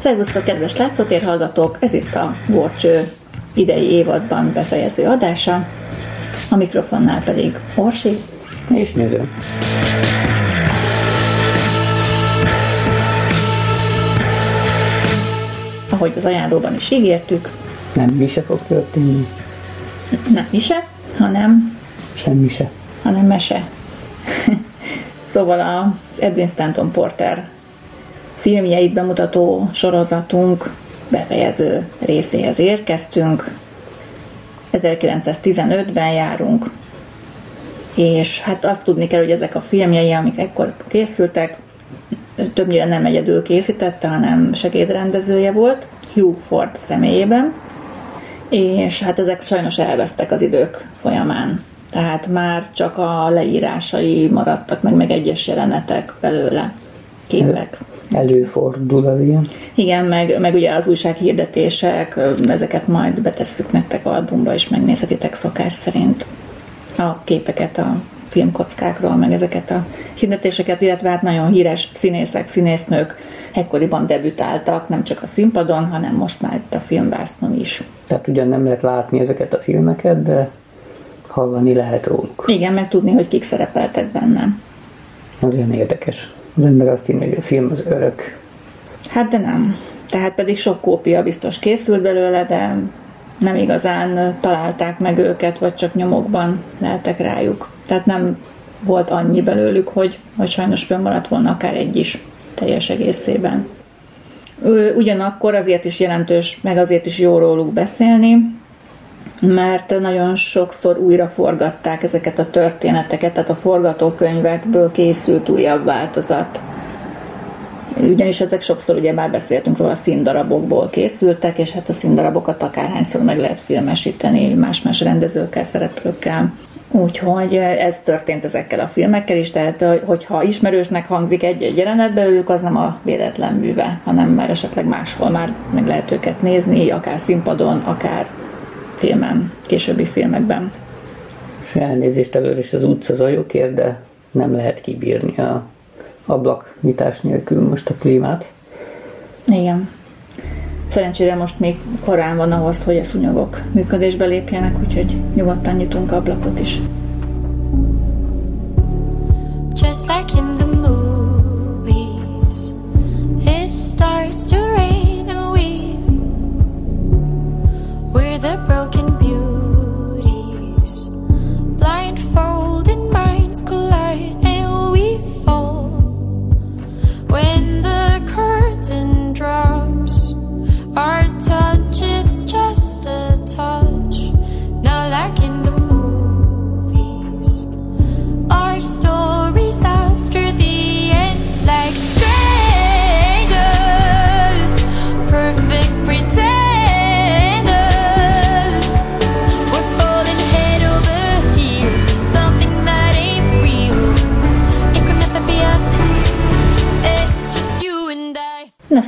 Szervusztok, kedves látszótér hallgatók! Ez itt a Gorcső idei évadban befejező adása. A mikrofonnál pedig Orsi és Nőző. Ahogy az ajánlóban is ígértük. Nem mi se fog történni. Nem mi se, hanem... Semmi se. Hanem mese. szóval az Edwin Stanton Porter filmjeit bemutató sorozatunk befejező részéhez érkeztünk. 1915-ben járunk, és hát azt tudni kell, hogy ezek a filmjei, amik ekkor készültek, többnyire nem egyedül készítette, hanem segédrendezője volt, Hugh Ford személyében, és hát ezek sajnos elvesztek az idők folyamán. Tehát már csak a leírásai maradtak, meg, meg egyes jelenetek belőle, képek. Előfordul az ilyen. Igen, meg, meg ugye az újsághirdetések, ezeket majd betesszük nektek albumba, és megnézhetitek szokás szerint a képeket a filmkockákról, meg ezeket a hirdetéseket, illetve hát nagyon híres színészek, színésznők ekkoriban debütáltak, nem csak a színpadon, hanem most már itt a filmvásznon is. Tehát ugyan nem lehet látni ezeket a filmeket, de hallani lehet róluk. Igen, meg tudni, hogy kik szerepeltek benne. Az olyan érdekes. Az ember azt hinni, hogy a film az örök. Hát de nem. Tehát pedig sok kópia biztos készült belőle, de nem igazán találták meg őket, vagy csak nyomokban leltek rájuk. Tehát nem volt annyi belőlük, hogy, hogy sajnos fönnmaradt volna akár egy is teljes egészében. Ugyanakkor azért is jelentős, meg azért is jó róluk beszélni, mert nagyon sokszor újra forgatták ezeket a történeteket, tehát a forgatókönyvekből készült újabb változat. Ugyanis ezek sokszor ugye már beszéltünk róla, színdarabokból készültek, és hát a színdarabokat akárhányszor meg lehet filmesíteni más-más rendezőkkel, szereplőkkel. Úgyhogy ez történt ezekkel a filmekkel is, tehát hogyha ismerősnek hangzik egy-egy jelenet belőlük, az nem a véletlen műve, hanem már esetleg máshol már meg lehet őket nézni, akár színpadon, akár filmen, későbbi filmekben. És elnézést előre is az utca zajokért, de nem lehet kibírni a ablaknyitás nélkül most a klímát. Igen. Szerencsére most még korán van ahhoz, hogy a szúnyogok működésbe lépjenek, úgyhogy nyugodtan nyitunk ablakot is.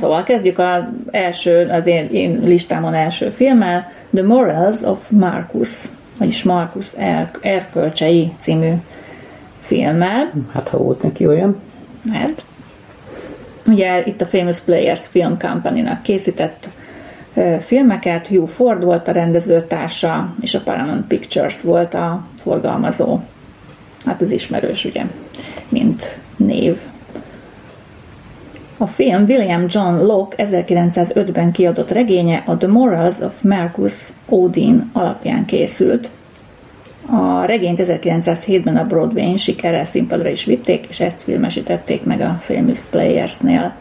Szóval kezdjük az első, az én, én listámon első filmmel, The Morals of Marcus, vagyis Marcus er- erkölcsei című filmmel. Hát ha volt neki olyan. Mert ugye itt a Famous Players Film Company-nak készített filmeket, Hugh Ford volt a rendezőtársa, és a Paramount Pictures volt a forgalmazó. Hát az ismerős, ugye, mint név. A film William John Locke 1905-ben kiadott regénye a The Morals of Marcus Odin alapján készült. A regényt 1907-ben a Broadway-n sikerrel színpadra is vitték, és ezt filmesítették meg a Famous Players-nél.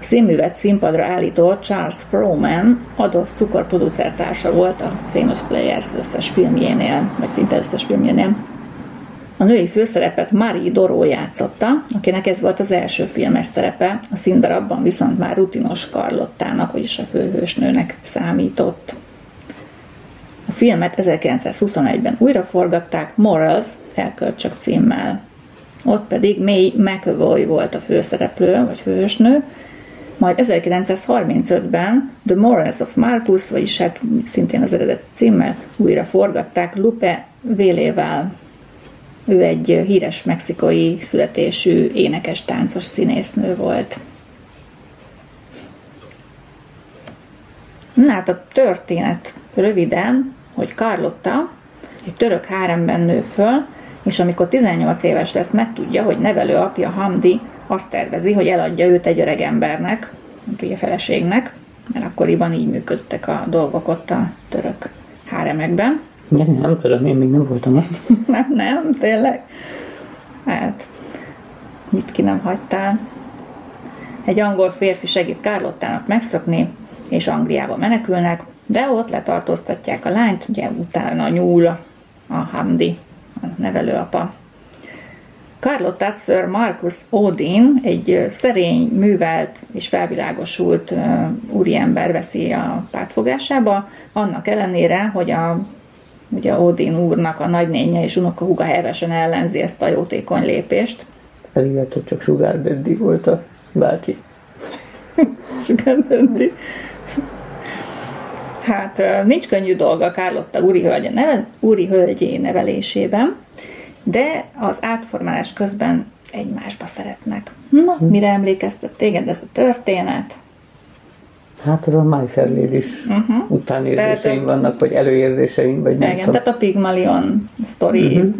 A színművet színpadra állító Charles Froman Adolf Cukor producertársa volt a Famous Players összes filmjénél, vagy szinte összes filmjénél. A női főszerepet Marie Doró játszotta, akinek ez volt az első filmes szerepe, a színdarabban viszont már rutinos Karlottának, vagyis a főhősnőnek számított. A filmet 1921-ben újraforgatták Morals elkölcsök címmel. Ott pedig May McAvoy volt a főszereplő, vagy főhősnő, majd 1935-ben The Morals of Marcus, vagyis hát szintén az eredeti címmel újra forgatták Lupe Vélével. Ő egy híres mexikai születésű énekes táncos színésznő volt. Na hát a történet röviden, hogy Carlotta egy török háremben nő föl, és amikor 18 éves lesz, megtudja, hogy nevelő apja Hamdi azt tervezi, hogy eladja őt egy öreg embernek, ugye feleségnek, mert akkoriban így működtek a dolgok ott a török háremekben. Ja, nem tudom, én még nem voltam ott. nem, nem, tényleg. Hát, mit ki nem hagytál? Egy angol férfi segít Kárlottának megszökni, és Angliába menekülnek, de ott letartóztatják a lányt, ugye utána nyúl a Hamdi, a nevelőapa. Carlotta Sir Marcus Odin, egy szerény, művelt és felvilágosult úriember veszi a pártfogásába, annak ellenére, hogy a ugye Odin úrnak a nagynénye és unokahúga hevesen ellenzi ezt a jótékony lépést. Pedig lehet, hogy csak Sugar Daddy volt a bácsi. Sugar Daddy. Hát nincs könnyű dolga Kárlotta úri, hölgye neve, úri hölgyé nevelésében, de az átformálás közben egymásba szeretnek. Na, hm. mire emlékeztet téged ez a történet? Hát az a Lady is uh-huh. utánérzéseim tehát, vannak, vagy előérzéseim, vagy nem Igen, tudom. tehát a Pygmalion sztori uh-huh.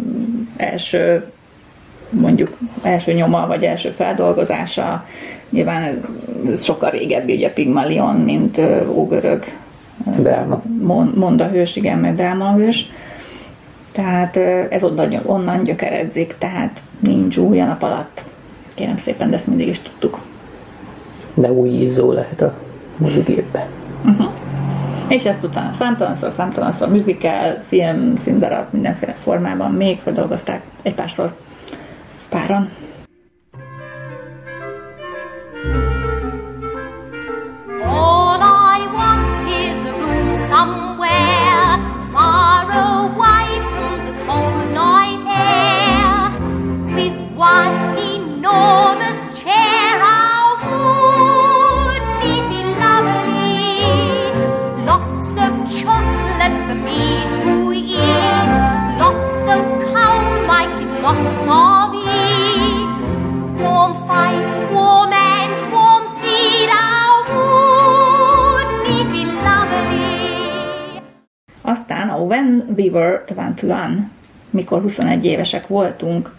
első mondjuk első nyoma, vagy első feldolgozása, nyilván ez sokkal régebbi, ugye Pygmalion, mint ógörög Dráma. Monda hős, igen, meg dráma hős. Tehát ez onnan, onnan gyökeredzik, tehát nincs új a nap alatt. Kérem szépen, de ezt mindig is tudtuk. De új ízó lehet a mozigépben. Uh-huh. És ezt utána számtalanszor, számtalanszor musical, film, színdarab, mindenféle formában még feldolgozták egy párszor páran. We Were 21, mikor 21 évesek voltunk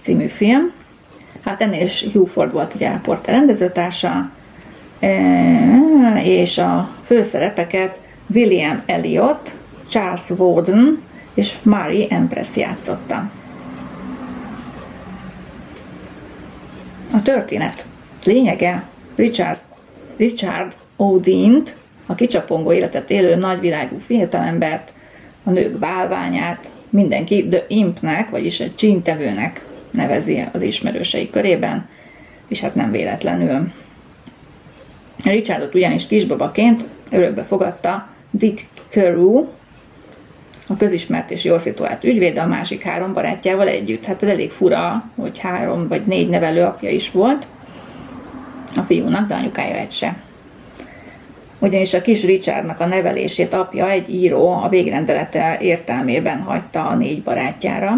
című film. Hát ennél is Hugh Ford volt ugye a Porter rendezőtársa, e, és a főszerepeket William Elliot, Charles Warden és Mary Empress játszotta. A történet lényege Richard, Richard Odint, a kicsapongó életet élő nagyvilágú fiatalembert a nők bálványát, mindenki The Impnek, vagyis egy csíntevőnek nevezi az ismerősei körében, és hát nem véletlenül. Richardot ugyanis kisbabaként örökbe fogadta Dick Carew, a közismert és jól szituált ügyvéd a másik három barátjával együtt. Hát ez elég fura, hogy három vagy négy nevelő apja is volt a fiúnak, de anyukája egy se ugyanis a kis Richardnak a nevelését apja egy író a végrendelete értelmében hagyta a négy barátjára.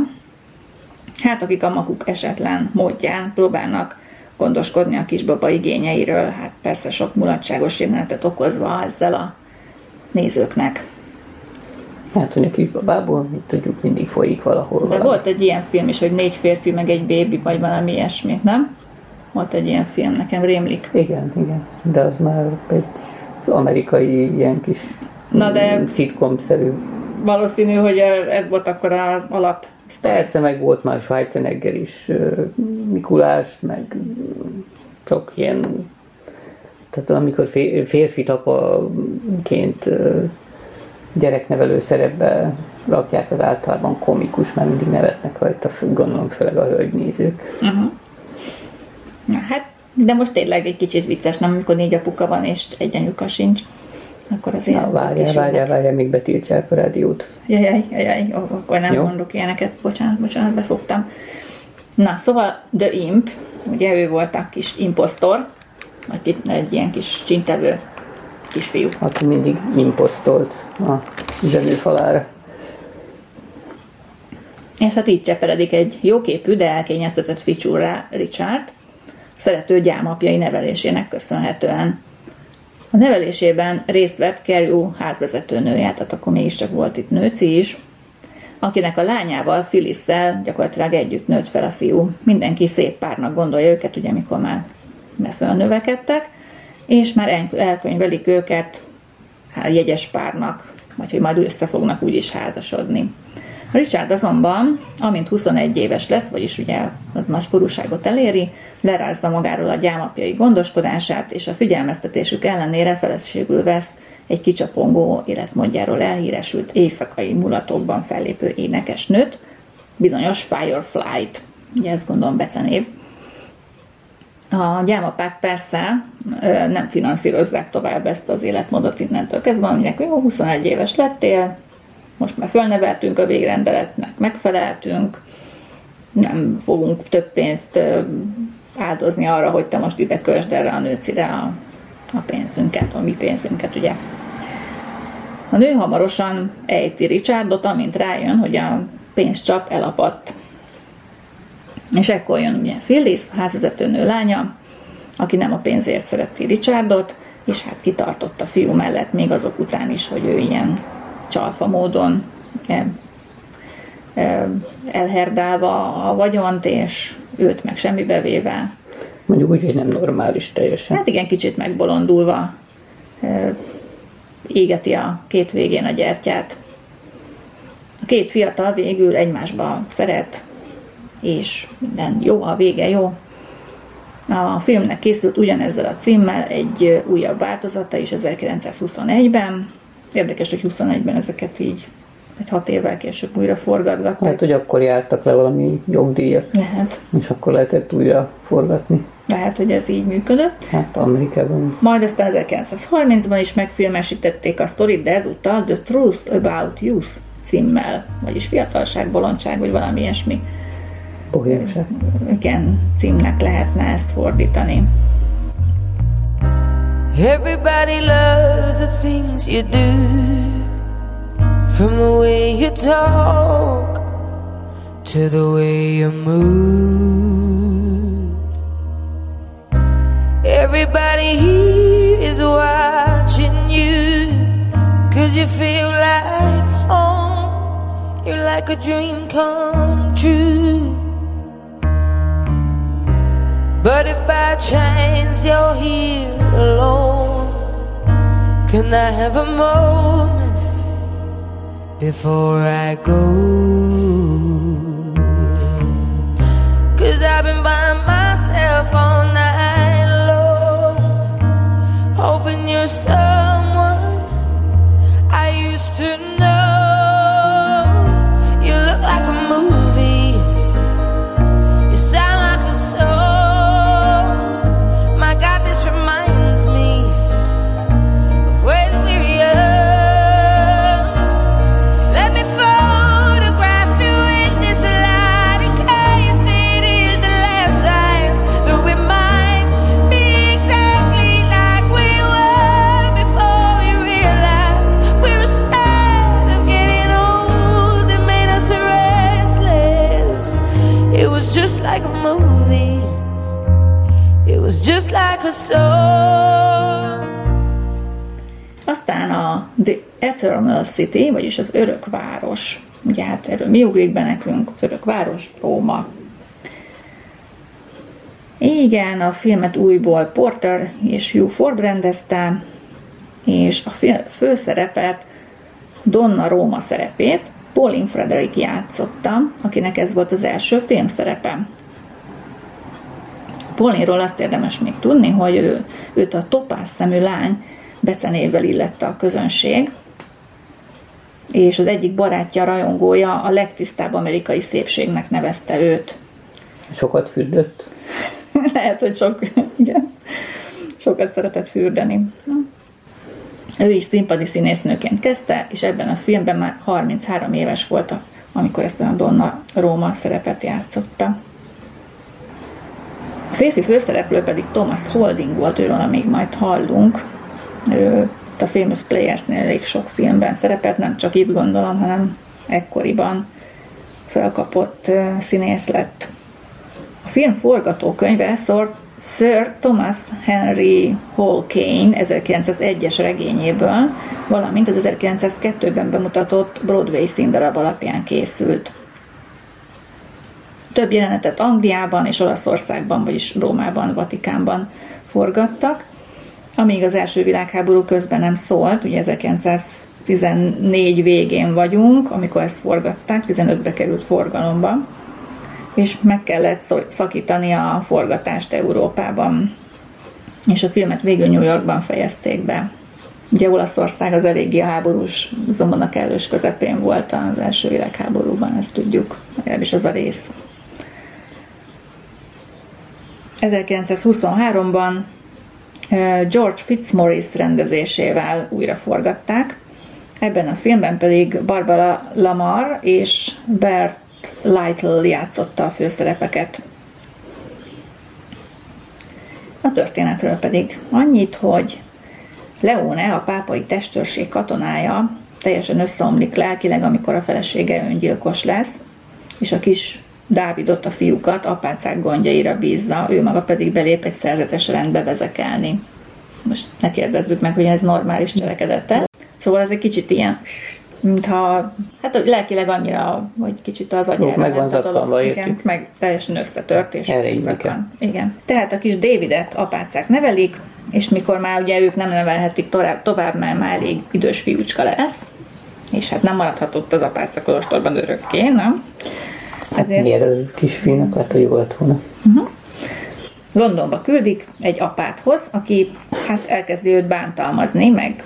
Hát akik a maguk esetlen módján próbálnak gondoskodni a kisbaba igényeiről, hát persze sok mulatságos jelenetet okozva ezzel a nézőknek. Hát, hogy a kisbabából, mit tudjuk, mindig folyik valahol. De valami. volt egy ilyen film is, hogy négy férfi, meg egy bébi, vagy valami ilyesmi, nem? Volt egy ilyen film, nekem rémlik. Igen, igen, de az már egy amerikai ilyen kis Na de szitkom-szerű. Valószínű, hogy ez volt akkor az alap Persze, meg volt már Schweizenegger is, Mikulás, meg csak ilyen, tehát amikor férfi tapaként gyereknevelő szerepbe rakják, az általában komikus, mert mindig nevetnek rajta, gondolom főleg a hölgynézők. Uh-huh. Na, hát de most tényleg egy kicsit vicces, nem, amikor négy apuka van, és egy anyuka sincs. Akkor azért... Na, várjál, várjál, várjál, még betiltják a rádiót. Jajjaj, jajjaj, akkor nem Jó. mondok ilyeneket, bocsánat, bocsánat, befogtam. Na, szóval The Imp, ugye ő volt a kis impostor, vagy egy ilyen kis csintevő kisfiú. Aki mindig imposztolt a zsebőfalára. És hát így cseperedik egy jóképű, de elkényeztetett ficsúrá Richard, szerető gyámapjai nevelésének köszönhetően. A nevelésében részt vett Carrie házvezető nője, tehát akkor mégiscsak volt itt nőci is, akinek a lányával, Phyllis-szel gyakorlatilag együtt nőtt fel a fiú. Mindenki szép párnak gondolja őket, ugye, mikor már fölnövekedtek, és már elkönyvelik őket hát, jegyes párnak, vagy hogy majd össze fognak úgyis házasodni. Richard azonban, amint 21 éves lesz, vagyis ugye az nagy korúságot eléri, lerázza magáról a gyámapjai gondoskodását, és a figyelmeztetésük ellenére feleségül vesz egy kicsapongó életmódjáról elhíresült éjszakai mulatokban fellépő énekesnőt, bizonyos Firefly-t, ugye ezt gondolom becenév. A gyámapák persze nem finanszírozzák tovább ezt az életmódot innentől kezdve, mondják, hogy jó, 21 éves lettél, most már fölneveltünk a végrendeletnek, megfeleltünk, nem fogunk több pénzt áldozni arra, hogy te most ide kösd erre a nőcire a, a pénzünket, a mi pénzünket, ugye. A nő hamarosan ejti Richardot, amint rájön, hogy a pénzcsap elapadt. És ekkor jön ugye Phyllis, a házvezető nő lánya, aki nem a pénzért szereti Richardot, és hát kitartott a fiú mellett még azok után is, hogy ő ilyen csalfa módon elherdálva a vagyont, és őt meg semmibe véve. Mondjuk úgy, hogy nem normális teljesen. Hát igen, kicsit megbolondulva égeti a két végén a gyertyát. A két fiatal végül egymásba szeret, és minden jó, a vége jó. A filmnek készült ugyanezzel a címmel egy újabb változata is 1921-ben, Érdekes, hogy 21-ben ezeket így egy hat évvel később újra forgatgatták. Lehet, hogy akkor jártak le valami jogdíjak. Lehet. És akkor lehetett újra forgatni. Lehet, hogy ez így működött. Hát Amerikában. Majd aztán 1930-ban is megfilmesítették a sztorit, de ezúttal The Truth About Youth címmel, vagyis fiatalság, bolondság, vagy valami ilyesmi. Bohémság. Igen, címnek lehetne ezt fordítani. Everybody loves the things you do. From the way you talk To the way you move. Everybody here is watching you. Cause you feel like home. You're like a dream come true But if by chance you're here alone, can I have a moment before I go? Cause I've been by myself all night long, hoping you're someone Eternal City, vagyis az örök város. Ugye hát erről mi ugrik be nekünk? Az örök város, Róma. Igen, a filmet újból Porter és Hugh Ford rendezte, és a főszerepet Donna Róma szerepét Pauline Frederick játszotta, akinek ez volt az első filmszerepe. Pauline-ról azt érdemes még tudni, hogy ő, őt a topáz szemű lány becenévvel illette a közönség, és az egyik barátja, rajongója a legtisztább amerikai szépségnek nevezte őt. Sokat fürdött. Lehet, hogy sok, igen, sokat szeretett fürdeni. Ő is színpadi színésznőként kezdte, és ebben a filmben már 33 éves volt, amikor ezt a Donna Róma szerepet játszotta. A férfi főszereplő pedig Thomas Holding volt, őről még majd hallunk. Ő a Famous Players-nél elég sok filmben szerepelt, nem csak itt gondolom, hanem ekkoriban felkapott színész lett. A film forgatókönyve Szort Sir Thomas Henry Hall Kane 1901-es regényéből, valamint az 1902-ben bemutatott Broadway színdarab alapján készült. Több jelenetet Angliában és Olaszországban, vagyis Rómában, Vatikánban forgattak, amíg az első világháború közben nem szólt, ugye 1914 végén vagyunk, amikor ezt forgatták, 15-be került forgalomba, és meg kellett szakítani a forgatást Európában. És a filmet végül New Yorkban fejezték be. Ugye Olaszország az eléggé háborús a kellős közepén volt az első világháborúban, ezt tudjuk, legalábbis az a rész. 1923-ban George Fitzmaurice rendezésével újra forgatták. Ebben a filmben pedig Barbara Lamar és Bert Lytle játszotta a főszerepeket. A történetről pedig annyit, hogy Leone, a pápai testőrség katonája teljesen összeomlik lelkileg, amikor a felesége öngyilkos lesz, és a kis Dávidot, a fiúkat apácák gondjaira bízza, ő maga pedig belép egy szerzetes rendbe vezekelni. Most ne kérdezzük meg, hogy ez normális növekedete. Szóval ez egy kicsit ilyen, mintha, hát lelkileg annyira, hogy kicsit az agyára meg van zakkanva, igen, meg teljesen összetört, és van. Igen. Tehát a kis Davidet apácák nevelik, és mikor már ugye ők nem nevelhetik tovább, tovább mert már elég idős fiúcska lesz, és hát nem maradhatott az apáca kolostorban örökké, nem? Hát Ezért... miért a kisfiúnak lehet, hogy lett volna. Uh-huh. Londonba küldik egy apáthoz, aki hát elkezdi őt bántalmazni, meg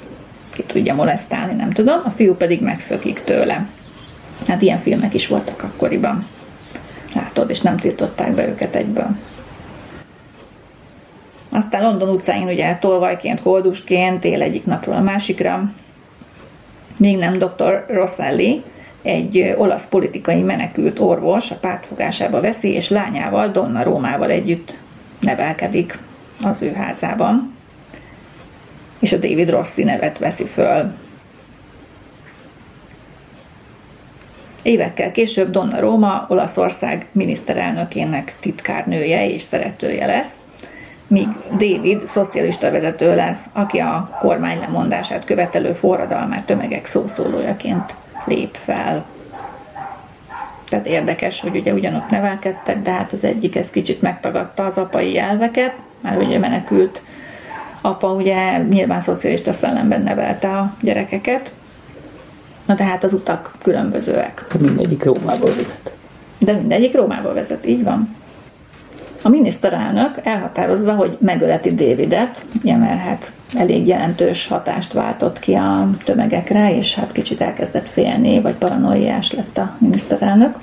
ki tudja molesztálni, nem tudom, a fiú pedig megszökik tőle. Hát ilyen filmek is voltak akkoriban. Látod, és nem tiltották be őket egyből. Aztán London utcáin ugye tolvajként, koldusként él egyik napról a másikra, még nem dr. Rosselli, egy olasz politikai menekült orvos a pártfogásába veszi, és lányával, Donna Rómával együtt nevelkedik az ő házában. És a David Rossi nevet veszi föl. Évekkel később Donna Róma Olaszország miniszterelnökének titkárnője és szeretője lesz, míg David szocialista vezető lesz, aki a kormány lemondását követelő forradalmát tömegek szószólójaként lép fel. Tehát érdekes, hogy ugye ugyanott nevelkedtek, de hát az egyik ez kicsit megtagadta az apai elveket, mert ugye menekült apa ugye nyilván szocialista szellemben nevelte a gyerekeket, na tehát az utak különbözőek. Mindegyik Rómából vezet. De mindegyik Rómából vezet, így van. A miniszterelnök elhatározza, hogy megöleti Davidet, ugye hát elég jelentős hatást váltott ki a tömegekre, és hát kicsit elkezdett félni, vagy paranoiás lett a miniszterelnök.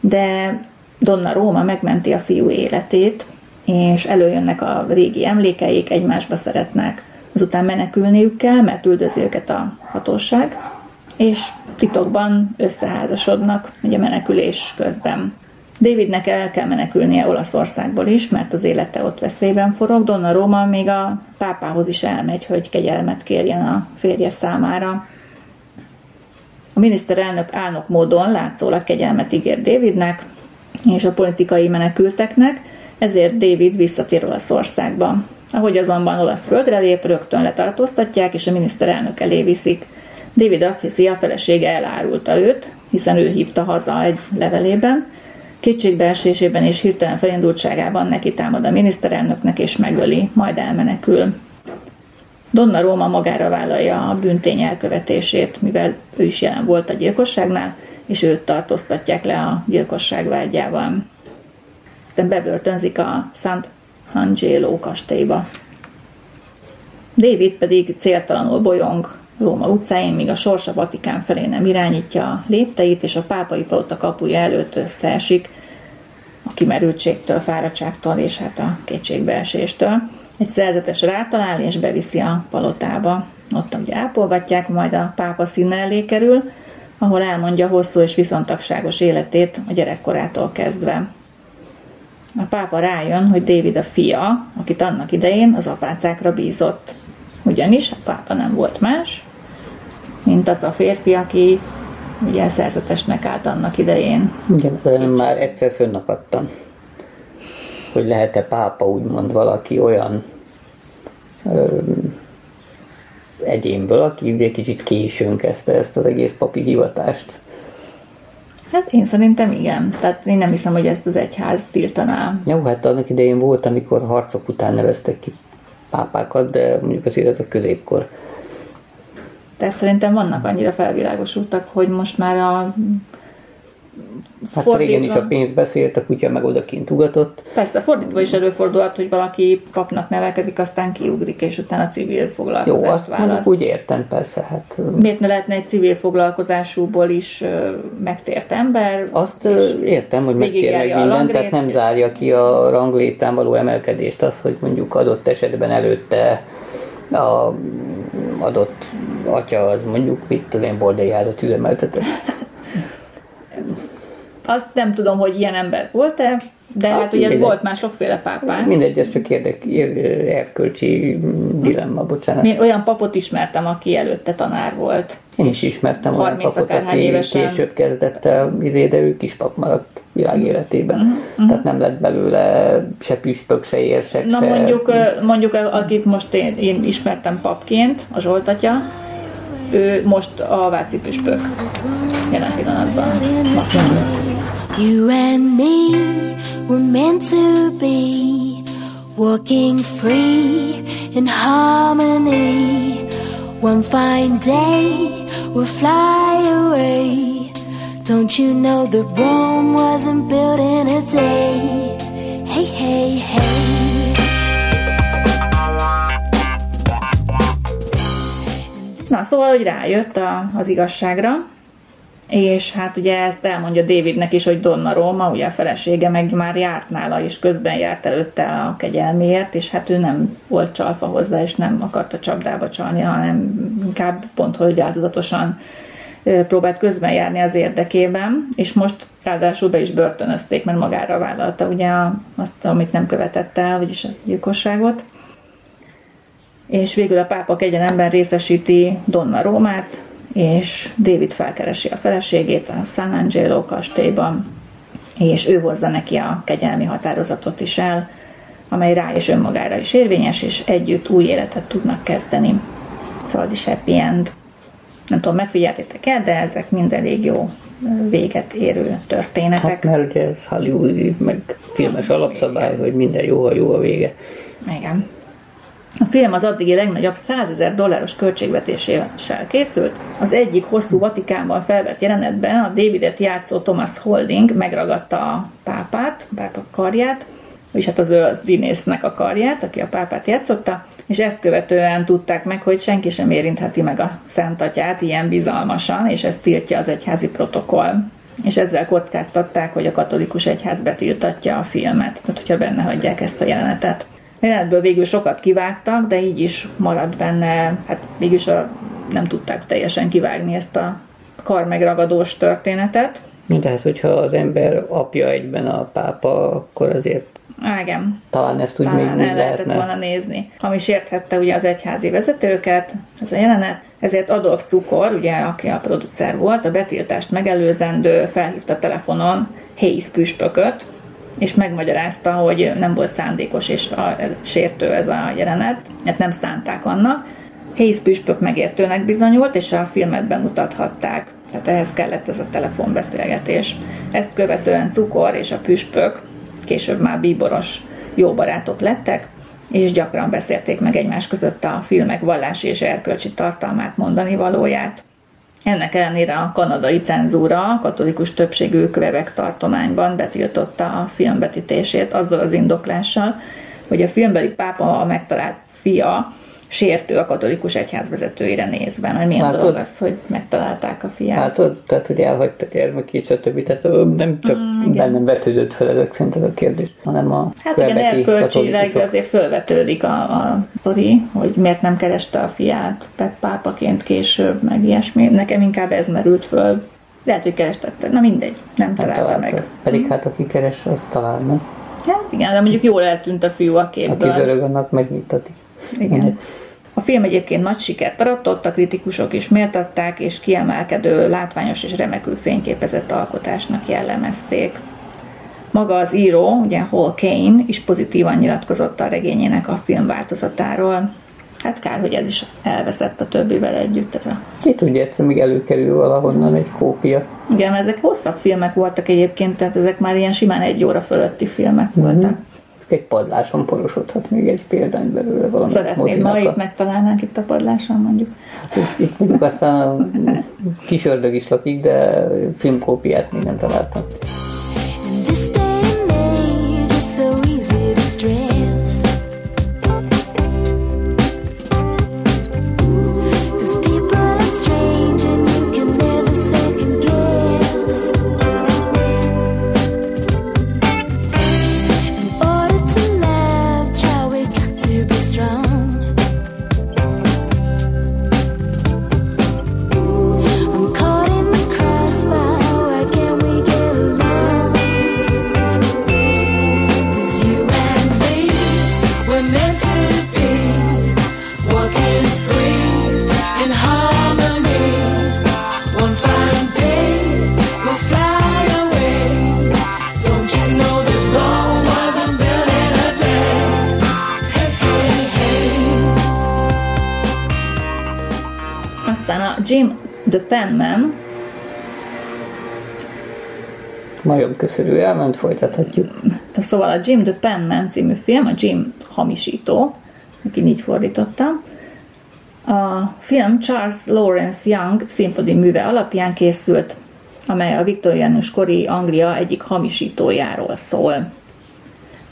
De Donna Róma megmenti a fiú életét, és előjönnek a régi emlékeik, egymásba szeretnek, azután menekülniük kell, mert üldözi őket a hatóság, és titokban összeházasodnak, ugye menekülés közben. Davidnek el kell menekülnie Olaszországból is, mert az élete ott veszélyben forog. Donna Roma még a pápához is elmegy, hogy kegyelmet kérjen a férje számára. A miniszterelnök álnok módon látszólag kegyelmet ígér Davidnek és a politikai menekülteknek, ezért David visszatér Olaszországba. Ahogy azonban olasz földre lép, rögtön letartóztatják, és a miniszterelnök elé viszik. David azt hiszi, a felesége elárulta őt, hiszen ő hívta haza egy levelében, Kétségbeesésében és hirtelen felindultságában neki támad a miniszterelnöknek és megöli, majd elmenekül. Donna Róma magára vállalja a bűntény elkövetését, mivel ő is jelen volt a gyilkosságnál, és őt tartóztatják le a gyilkosság vágyával. Aztán bebörtönzik a Sant Angelo kastélyba. David pedig céltalanul bolyong Róma utcáin, míg a sors a Vatikán felé nem irányítja a lépteit, és a pápai palota kapuja előtt összeesik a kimerültségtől, fáradtságtól és hát a kétségbeeséstől. Egy szerzetes rátalál és beviszi a palotába. Ott ugye ápolgatják, majd a pápa színe elé kerül, ahol elmondja hosszú és viszontagságos életét a gyerekkorától kezdve. A pápa rájön, hogy David a fia, akit annak idején az apácákra bízott. Ugyanis a pápa nem volt más, mint az a férfi, aki ugye szerzetesnek állt annak idején. Igen, én már egyszer fönnakadtam. hogy lehet-e pápa úgymond valaki olyan ö, egyénből, aki ugye kicsit későn kezdte ezt az egész papi hivatást. Hát én szerintem igen. Tehát én nem hiszem, hogy ezt az egyház tiltaná. Jó, hát annak idején volt, amikor harcok után neveztek ki pápákat, de mondjuk azért ez a középkor. Tehát szerintem vannak annyira felvilágosultak, hogy most már a Hát fordítva. régen is a pénz beszélt, a kutya meg odakint ugatott. Persze, fordítva is előfordulhat, hogy valaki papnak nevelkedik, aztán kiugrik, és utána civil foglalkozást Jó, azt választ. úgy értem, persze. Hát, Miért ne lehetne egy civil foglalkozásúból is megtért ember? Azt értem, hogy megtér meg mindent, tehát nem zárja ki a ranglétán való emelkedést az, hogy mondjuk adott esetben előtte a adott atya az mondjuk, mit tudom én, bordai házat üzemeltetett. Azt nem tudom, hogy ilyen ember volt-e, de hát, hát ugye mindegy. volt már sokféle pápán. Mindegy, ez csak érdek, erkölcsi dilemma, bocsánat. Én olyan papot ismertem, aki előtte tanár volt. Én is ismertem olyan papot, aki évesen... később kezdett el, izé, de ő pap maradt világéletében. Uh-huh. Mhm, Tehát nem lett belőle se püspök, se érsek, Na se... mondjuk, mondjuk akit most én, én ismertem papként, a Zsoltatya, ő most a Váci püspök jelen pillanatban. You and me were meant to be walking free in harmony. One fine day we'll fly away. Don't you know that Rome wasn't built in a day? Hey, hey, hey. Szóval, hogy rájött a, az igazságra, és hát ugye ezt elmondja Davidnek is, hogy Donna Roma, ugye a felesége meg már járt nála, és közben járt előtte a kegyelméért, és hát ő nem volt csalfa hozzá, és nem akarta csapdába csalni, hanem inkább pont, hogy áldozatosan próbált közben járni az érdekében, és most ráadásul be is börtönözték, mert magára vállalta ugye azt, amit nem követett el, vagyis a gyilkosságot. És végül a pápa kegyelemben részesíti Donna Rómát, és David felkeresi a feleségét a San Angelo kastélyban, és ő hozza neki a kegyelmi határozatot is el, amely rá és önmagára is érvényes, és együtt új életet tudnak kezdeni. Szóval is happy end. Nem tudom, megfigyeltétek el, de ezek mind elég jó véget érő történetek. Hát mert ugye ez hollywoodi, meg filmes alapszabály, hogy minden jó, ha jó a vége. Igen. A film az addigi legnagyobb 100 ezer dolláros költségvetésével készült. Az egyik hosszú Vatikánban felvett jelenetben a Davidet játszó Thomas Holding megragadta a pápát, a pápa karját, és hát az ő az színésznek a karját, aki a pápát játszotta, és ezt követően tudták meg, hogy senki sem érintheti meg a Szent Atyát ilyen bizalmasan, és ezt tiltja az egyházi protokoll. És ezzel kockáztatták, hogy a katolikus egyház betiltatja a filmet, tehát hogyha benne hagyják ezt a jelenetet. Jelenetből végül sokat kivágtak, de így is maradt benne, hát végül a, nem tudták teljesen kivágni ezt a kar megragadós történetet. De hát, hogyha az ember apja egyben a pápa, akkor azért igen. Talán ezt úgy Talán még el lehetett volna nézni. Ami sérthette ugye az egyházi vezetőket, ez a jelenet, ezért Adolf Cukor, ugye, aki a producer volt, a betiltást megelőzendő felhívta telefonon Hayes püspököt, és megmagyarázta, hogy nem volt szándékos és a, sértő ez a jelenet, hát nem szánták annak. Hayes püspök megértőnek bizonyult, és a filmet bemutathatták. Tehát ehhez kellett ez a telefonbeszélgetés. Ezt követően Cukor és a püspök, később már bíboros jó barátok lettek, és gyakran beszélték meg egymás között a filmek vallási és erkölcsi tartalmát, mondani valóját. Ennek ellenére a kanadai cenzúra katolikus többségű Quebec tartományban betiltotta a filmvetítését azzal az indoklással, hogy a filmbeli pápa a megtalált fia sértő a katolikus egyház vezetőire nézve, hogy milyen Látod? dolog az, hogy megtalálták a fiát. Látod? Tehát, hogy elhagyta gyermekét, stb. Tehát nem csak mm, bennem vetődött fel ezek szerint ez a kérdés, hanem a Hát igen, erkölcsileg azért fölvetődik a, a sztori, hogy miért nem kereste a fiát pápaként később, meg ilyesmi. Nekem inkább ez merült föl. Lehet, hogy kerestette. Na mindegy, nem, nem találta, találta meg. Pedig mm. hát aki keres, az talál, nem? Hát igen, de mondjuk jól eltűnt a fiú a képből. Aki zörög, annak megnyitatik. Igen. A film egyébként nagy sikert aratott, a kritikusok is méltatták, és kiemelkedő, látványos és remekül fényképezett alkotásnak jellemezték. Maga az író, ugye Hall Kane is pozitívan nyilatkozott a regényének a filmváltozatáról. Hát kár, hogy ez is elveszett a többivel együtt. Ez a... Ki tudja, egyszer még előkerül valahonnan egy kópia. Igen, ezek hosszabb filmek voltak egyébként, tehát ezek már ilyen simán egy óra fölötti filmek mm-hmm. voltak. Egy padláson porosodhat még egy példány belőle valami. Szeretnéd, ma itt megtalálnánk itt a padláson mondjuk? Hát itt, mondjuk aztán a kis ördög is lakik, de filmkópiát még nem találtam. Köszönő elment, folytathatjuk. Szóval a Jim the Penman című film, a Jim hamisító, aki így fordítottam. A film Charles Lawrence Young színpadi műve alapján készült, amely a viktoriánus kori Anglia egyik hamisítójáról szól.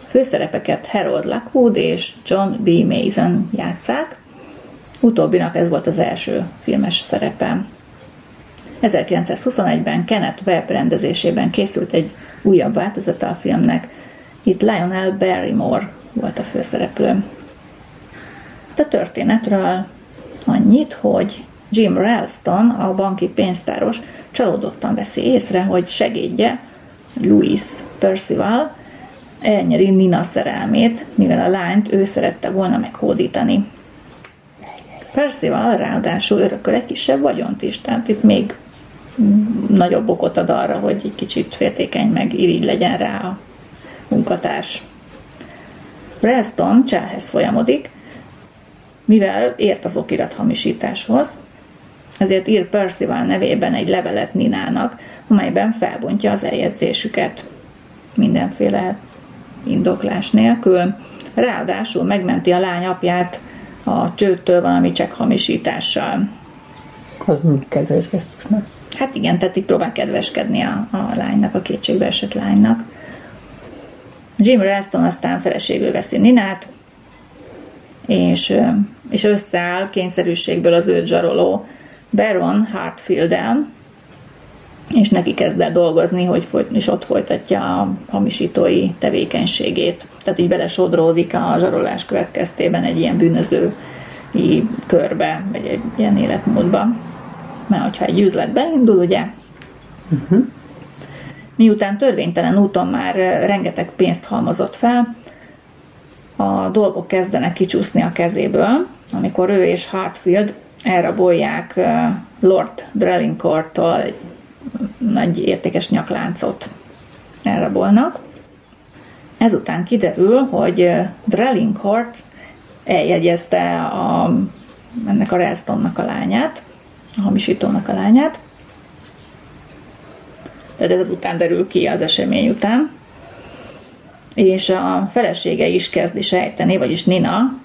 A főszerepeket Harold Lockwood és John B. Mason játszák, Utóbbinak ez volt az első filmes szerepe. 1921-ben Kenneth Webb rendezésében készült egy újabb változata a filmnek. Itt Lionel Barrymore volt a főszereplő. A történetről annyit, hogy Jim Ralston, a banki pénztáros csalódottan veszi észre, hogy segédje, Louis Percival elnyeri Nina szerelmét, mivel a lányt ő szerette volna meghódítani. Percival ráadásul örököl egy kisebb vagyont is, tehát itt még nagyobb okot ad arra, hogy egy kicsit féltékeny meg irigy legyen rá a munkatárs. Ralston cselhez folyamodik, mivel ért az okirat hamisításhoz, ezért ír Percival nevében egy levelet Ninának, amelyben felbontja az eljegyzésüket mindenféle indoklás nélkül. Ráadásul megmenti a lány apját a csőttől valami csak hamisítással. Az kedves gesztus, nem? Hát igen, tehát így próbál kedveskedni a, a lánynak, a kétségbe esett lánynak. Jim Ralston aztán feleségül veszi Ninát, és, és összeáll kényszerűségből az őt zsaroló Baron hartfield el és neki kezd el dolgozni, hogy folyt, és ott folytatja a hamisítói tevékenységét. Tehát így belesodródik a zsarolás következtében egy ilyen bűnöző körbe, vagy egy ilyen életmódba. Mert hogyha egy üzletbe indul, ugye, uh-huh. miután törvénytelen úton már rengeteg pénzt halmozott fel, a dolgok kezdenek kicsúszni a kezéből, amikor ő és Hartfield elrabolják Lord Drellincortól egy nagy értékes nyakláncot elrabolnak. Ezután kiderül, hogy Drellincourt eljegyezte a, ennek a Ralstonnak a lányát, a hamisítónak a lányát. Tehát ez azután derül ki az esemény után. És a felesége is kezdi sejteni, vagyis Nina,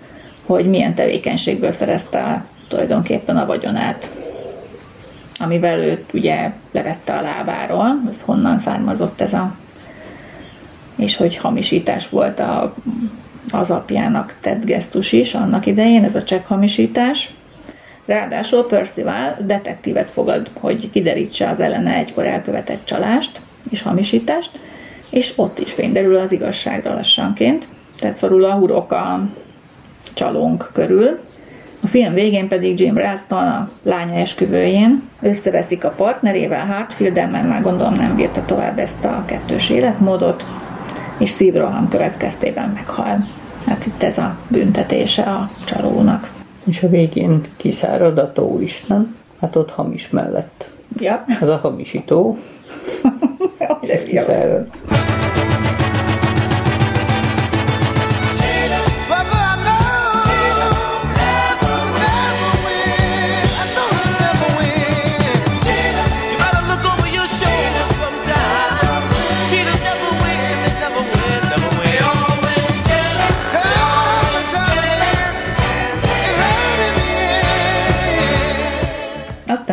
hogy milyen tevékenységből szerezte tulajdonképpen a vagyonát amivel őt ugye levette a lábáról, ez honnan származott ez a és hogy hamisítás volt a, az apjának tett gesztus is annak idején, ez a csekk hamisítás. Ráadásul Percival detektívet fogad, hogy kiderítse az ellene egykor elkövetett csalást és hamisítást, és ott is fényderül az igazságra lassanként. Tehát szorul a hurok a csalónk körül, a film végén pedig Jim Ralston a lánya esküvőjén összeveszik a partnerével, hartfield mert már gondolom nem bírta tovább ezt a kettős életmódot, és szívroham következtében meghal. Hát itt ez a büntetése a csalónak. És a végén kiszárad a tó is, nem? Hát ott hamis mellett. Ja. Az a hamisító. kiszárad.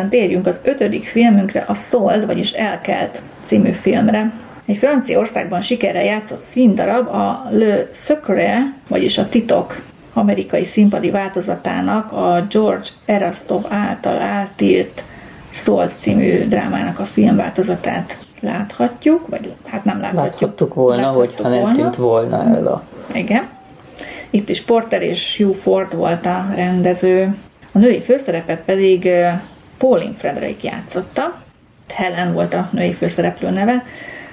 Rögtön térjünk az ötödik filmünkre, a Sold, vagyis Elkelt című filmre. Egy Franciaországban sikerrel játszott színdarab a Le Secret, vagyis a titok amerikai színpadi változatának a George Erastov által átírt Sold című drámának a filmváltozatát láthatjuk, vagy hát nem láthatjuk. Láthattuk volna, láthattuk hogyha nem volna. tűnt volna el a... Igen. Itt is Porter és Hugh Ford volt a rendező. A női főszerepet pedig Pauline Frederick játszotta. Helen volt a női főszereplő neve.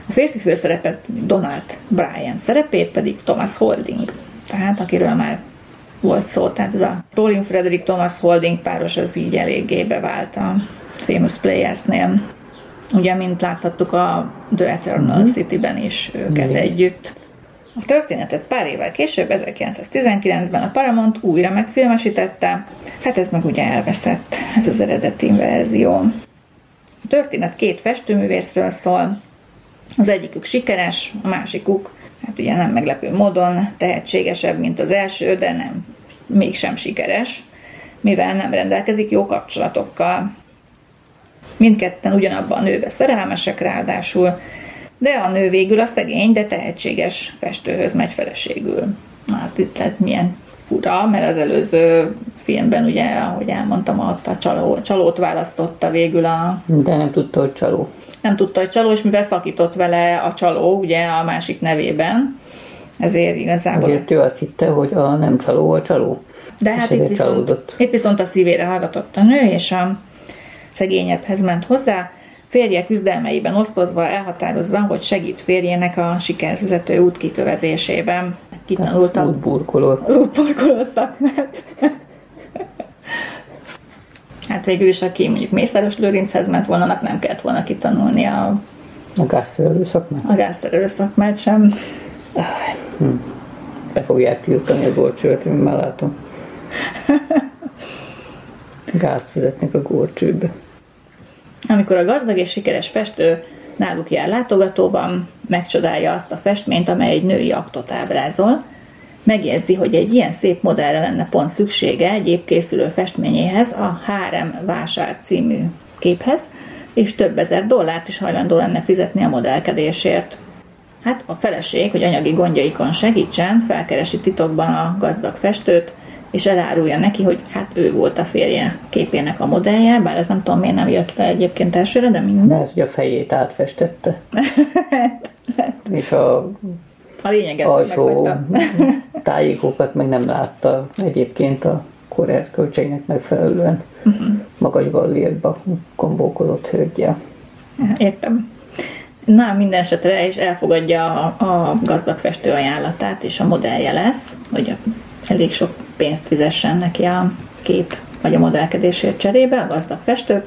A férfi főszerepet Donald Bryan szerepét pedig Thomas Holding. Tehát akiről már volt szó, tehát ez a Pauline Frederick Thomas Holding páros az így eléggé bevált a Famous Players-nél. Ugye, mint láthattuk a The Eternal mm-hmm. City-ben is őket Igen. együtt. A történetet pár évvel később, 1919-ben a Paramount újra megfilmesítette, hát ez meg ugye elveszett, ez az eredeti verzió. A történet két festőművészről szól, az egyikük sikeres, a másikuk, hát ugye nem meglepő módon tehetségesebb, mint az első, de nem, mégsem sikeres, mivel nem rendelkezik jó kapcsolatokkal. Mindketten ugyanabban a nőbe szerelmesek ráadásul, de a nő végül a szegény, de tehetséges festőhöz megy feleségül. Hát itt lett milyen fura, mert az előző filmben ugye, ahogy elmondtam, ott a csaló, csalót választotta végül a... De nem tudta, hogy csaló. Nem tudta, hogy csaló, és mivel szakított vele a csaló, ugye a másik nevében, ezért igazából... Ezért ő azt hitte, hogy a nem csaló a csaló. De hát itt viszont, csalódott. itt viszont a szívére hallgatott a nő, és a szegényebbhez ment hozzá, férje küzdelmeiben osztozva elhatározza, hogy segít férjének a sikervezető út kikövezésében. Kitanulta az útburkoló. Az útburkoló szakmát. hát végül is, aki mondjuk Mészáros Lőrinchez ment volna, annak nem kellett volna kitanulni a a gázszerelő szakmát? A gázszerelő szakmát sem. Hm. Be fogják tiltani a gorcsőt, én már látom. Gázt fizetnek a gorcsőbe. Amikor a gazdag és sikeres festő náluk jár látogatóban, megcsodálja azt a festményt, amely egy női aktot ábrázol, megjegyzi, hogy egy ilyen szép modellre lenne pont szüksége egy épp festményéhez, a Hárem vásár című képhez, és több ezer dollárt is hajlandó lenne fizetni a modellkedésért. Hát a feleség, hogy anyagi gondjaikon segítsen, felkeresi titokban a gazdag festőt, és elárulja neki, hogy hát ő volt a férje képének a modellje, bár ez nem tudom miért nem jött le egyébként elsőre, de minden. Mert hogy a fejét átfestette. és a, a lényeget alsó tájékokat meg nem látta egyébként a korert költségnek megfelelően uh-huh. magas gallérba kombókozott hölgyel. Értem. Na, minden esetre is elfogadja a, a gazdag festő ajánlatát, és a modellje lesz, hogy a elég sok pénzt fizessen neki a kép vagy a modellkedésért cserébe, a gazdag festő.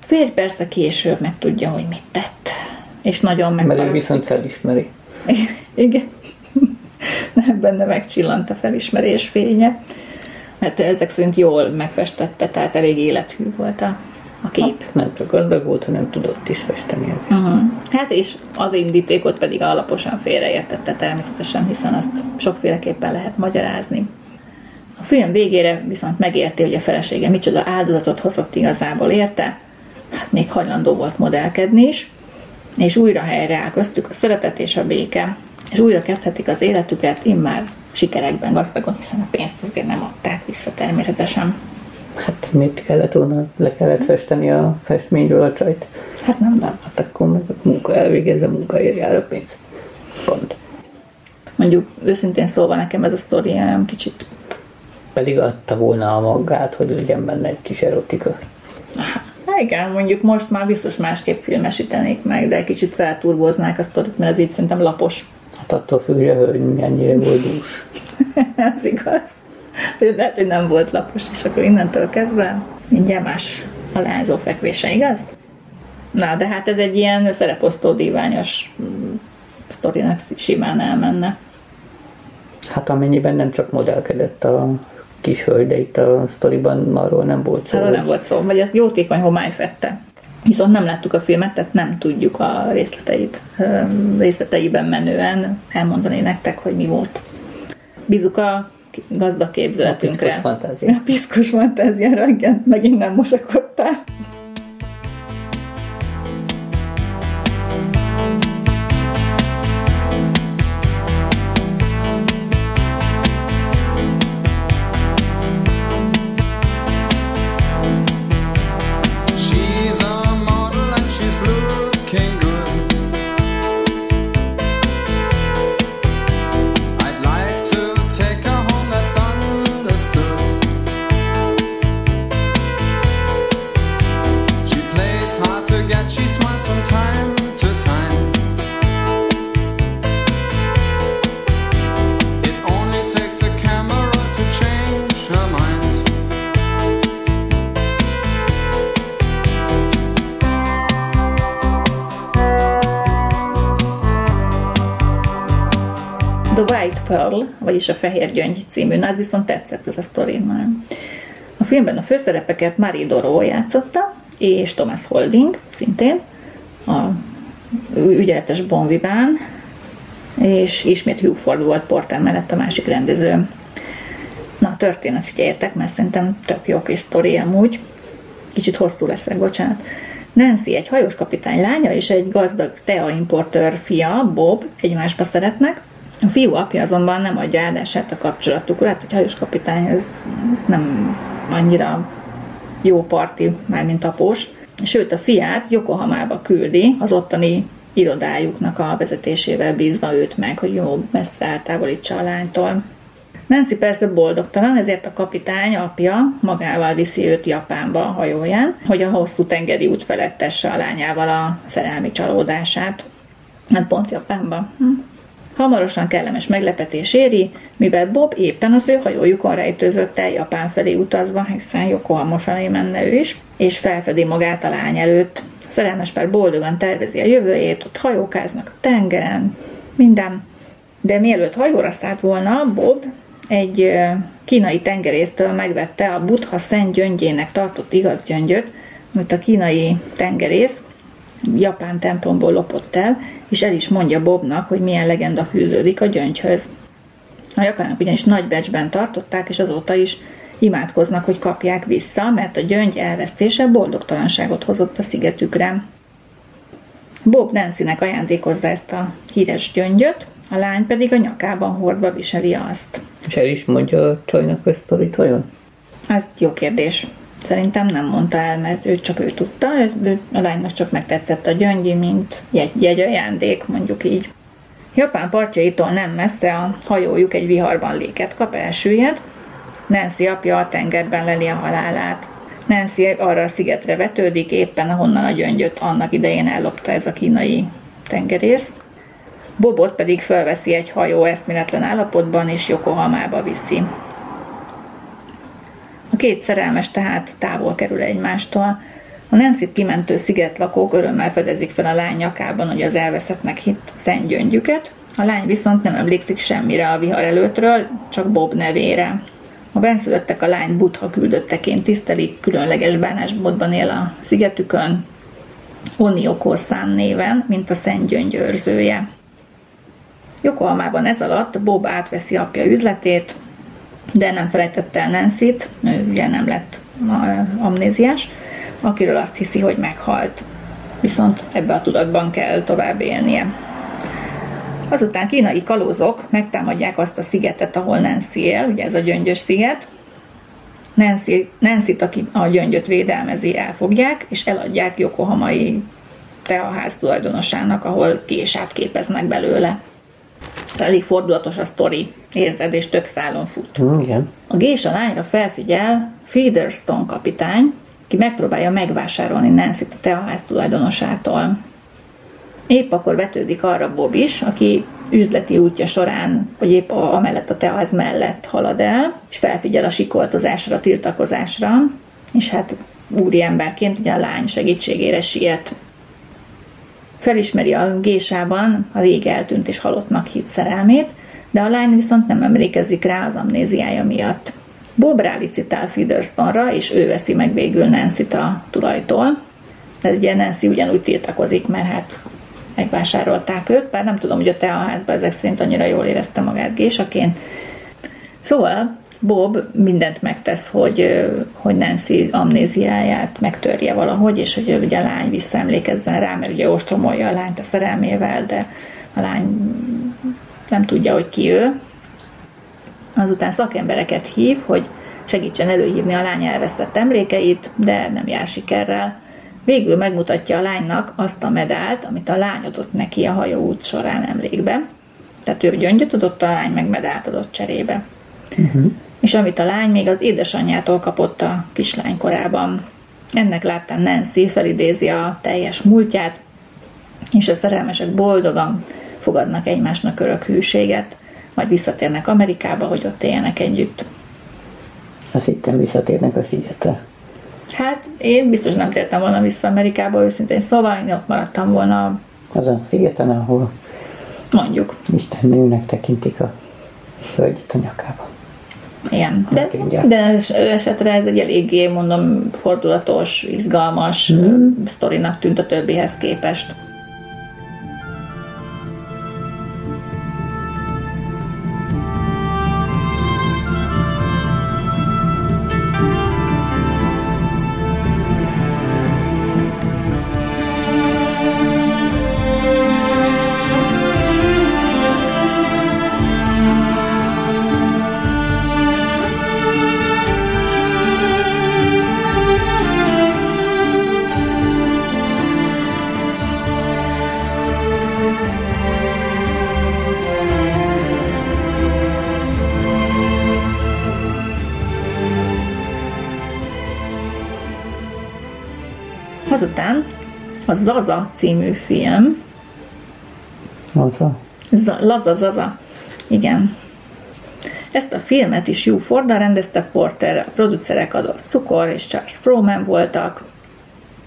Férj persze később meg tudja, hogy mit tett. És nagyon meg. Mert ő viszont felismeri. Igen. Benne megcsillant a felismerés fénye. Mert ezek szerint jól megfestette, tehát elég élethű volt a a kép. Hát, nem csak gazdag volt, hanem tudott is festeni ezért. Uh-huh. Hát és az indítékot pedig alaposan félreértette természetesen, hiszen azt sokféleképpen lehet magyarázni. A film végére viszont megérti, hogy a felesége micsoda áldozatot hozott igazából érte, hát még hajlandó volt modellkedni is, és újra helyreáll köztük a szeretet és a béke, és újra kezdhetik az életüket, immár sikerekben gazdagon, hiszen a pénzt azért nem adták vissza természetesen. Hát mit kellett volna? Le kellett festeni a festményről a csajt? Hát nem. Nem, hát akkor meg a munka elvégezze, a munka érje a pénz. Pont. Mondjuk őszintén szólva nekem ez a sztori olyan kicsit... Pedig adta volna a magát, hogy legyen benne egy kis erotika. Hát igen, mondjuk most már biztos másképp filmesítenék meg, de kicsit felturboznák a sztorit, mert ez így szerintem lapos. Hát attól függ, hogy mennyire volt dús. ez igaz lehet, hogy nem volt lapos, és akkor innentől kezdve mindjárt más a leányzó fekvése, igaz? Na, de hát ez egy ilyen szereposztó díványos mm, sztorinak simán elmenne. Hát amennyiben nem csak modellkedett a kis hölgy, de itt a sztoriban arról nem volt szó. Arról nem volt szó, vagy ezt jótékony homály fette. Viszont nem láttuk a filmet, tehát nem tudjuk a részleteit, részleteiben menően elmondani nektek, hogy mi volt. Bízunk a gazdag képzeletünkre. A piszkos fantázia. A piszkos fantáziára, igen, megint nem mosakodtál. Vagyis a Fehér Gyöngy című. Na, ez viszont tetszett ez a sztori. A filmben a főszerepeket Marie Doró játszotta, és Thomas Holding szintén, a ügyeletes Bon Vivant, és ismét Hugh Ford volt Porter mellett a másik rendező. Na, a történet figyeljetek, mert szerintem tök jó kis sztori amúgy. Kicsit hosszú leszek, bocsánat. Nancy egy hajós kapitány lánya és egy gazdag teaimportőr fia, Bob, egymásba szeretnek. A fiú apja azonban nem adja áldását a kapcsolatukra, hát egy hajós kapitány ez nem annyira jó parti, már mint após. Sőt, a fiát Yokohamába küldi, az ottani irodájuknak a vezetésével bízva őt meg, hogy jó messze eltávolítsa a lánytól. Nancy persze boldogtalan, ezért a kapitány apja magával viszi őt Japánba a hajóján, hogy a hosszú tengeri út felettesse a lányával a szerelmi csalódását. Hát pont Japánba. Hm. Hamarosan kellemes meglepetés éri, mivel Bob éppen az ő hajójukon rejtőzött el Japán felé utazva, hiszen Yokohama felé menne ő is, és felfedi magát a lány előtt. Szerelmes pár boldogan tervezi a jövőjét, ott hajókáznak a tengeren, minden. De mielőtt hajóra szállt volna, Bob egy kínai tengerésztől megvette a Buddha szent gyöngyének tartott igaz gyöngyöt, amit a kínai tengerész japán templomból lopott el, és el is mondja Bobnak, hogy milyen legenda fűződik a gyöngyhöz. A japánok ugyanis nagy becsben tartották, és azóta is imádkoznak, hogy kapják vissza, mert a gyöngy elvesztése boldogtalanságot hozott a szigetükre. Bob Nancy-nek ajándékozza ezt a híres gyöngyöt, a lány pedig a nyakában hordva viseli azt. És el is mondja a csajnak a sztorit, vajon? Ez jó kérdés. Szerintem nem mondta el, mert ő csak ő tudta, ő, a lánynak csak megtetszett a gyöngyi, mint jegy, jegy ajándék, mondjuk így. Japán partjaitól nem messze a hajójuk egy viharban léket kap, elsüllyed. Nancy apja a tengerben leli a halálát. Nancy arra a szigetre vetődik, éppen ahonnan a gyöngyöt annak idején ellopta ez a kínai tengerész. Bobot pedig felveszi egy hajó eszméletlen állapotban, és Yokohamába viszi. Két szerelmes tehát távol kerül egymástól. A nancy kimentő szigetlakók örömmel fedezik fel a lány nyakában, hogy az elveszettnek hitt szent gyöngyüket, a lány viszont nem emlékszik semmire a vihar előttről, csak Bob nevére. A benszülöttek a lány butha küldötteként tisztelik, különleges bánásmódban él a szigetükön, Oniokorszán néven, mint a szent gyöngyőrzője. Yokohamában ez alatt Bob átveszi apja üzletét, de nem felejtette el Nancy-t, ő ugye nem lett amnéziás, akiről azt hiszi, hogy meghalt. Viszont ebbe a tudatban kell tovább élnie. Azután kínai kalózok megtámadják azt a szigetet, ahol Nancy él, ugye ez a gyöngyös sziget. Nancy, Nancy-t, aki a gyöngyöt védelmezi, elfogják, és eladják Yokohamai teaház tulajdonosának, ahol késát képeznek belőle elég fordulatos a sztori, érzed, és több szálon fut. Mm, igen. A gés a lányra felfigyel Featherstone kapitány, ki megpróbálja megvásárolni nancy a teaház tulajdonosától. Épp akkor vetődik arra Bob is, aki üzleti útja során, vagy épp a, amellett a teaház mellett halad el, és felfigyel a sikoltozásra, a tiltakozásra, és hát úri emberként ugye a lány segítségére siet. Felismeri a gésában a rég eltűnt és halottnak hit szerelmét, de a lány viszont nem emlékezik rá az amnéziája miatt. Bob rálicitál Featherstonra, és ő veszi meg végül nancy a tulajtól. De ugye Nancy ugyanúgy tiltakozik, mert hát megvásárolták őt, bár nem tudom, hogy a teaházban ezek szerint annyira jól érezte magát gésaként. Szóval Bob mindent megtesz, hogy, hogy Nancy amnéziáját megtörje valahogy, és hogy ugye a lány visszaemlékezzen rá, mert ugye ostromolja a lányt a szerelmével, de a lány nem tudja, hogy ki ő. Azután szakembereket hív, hogy segítsen előhívni a lány elvesztett emlékeit, de nem jár sikerrel. Végül megmutatja a lánynak azt a medált, amit a lány adott neki a hajóút során emlékbe. Tehát ő gyöngyöt adott, a lány meg medált adott cserébe. Uh-huh és amit a lány még az édesanyjától kapott a kislány korában. Ennek láttán Nancy felidézi a teljes múltját, és a szerelmesek boldogan fogadnak egymásnak örök hűséget, majd visszatérnek Amerikába, hogy ott éljenek együtt. Azt hittem visszatérnek a szigetre. Hát én biztos nem tértem volna vissza Amerikába, őszintén szóval én ott maradtam volna. Az a szigeten, ahol mondjuk. Isten nőnek tekintik a hölgyet a nyakába. Igen, de, Könnyen. de es- esetre ez egy eléggé, mondom, fordulatos, izgalmas mm. sztorinak tűnt a többihez képest. A Zaza című film, Az a Z- Laza Zaza, igen. Ezt a filmet is Hugh Fordal rendezte Porter, a producerek Adolf Cukor és Charles Frohman voltak.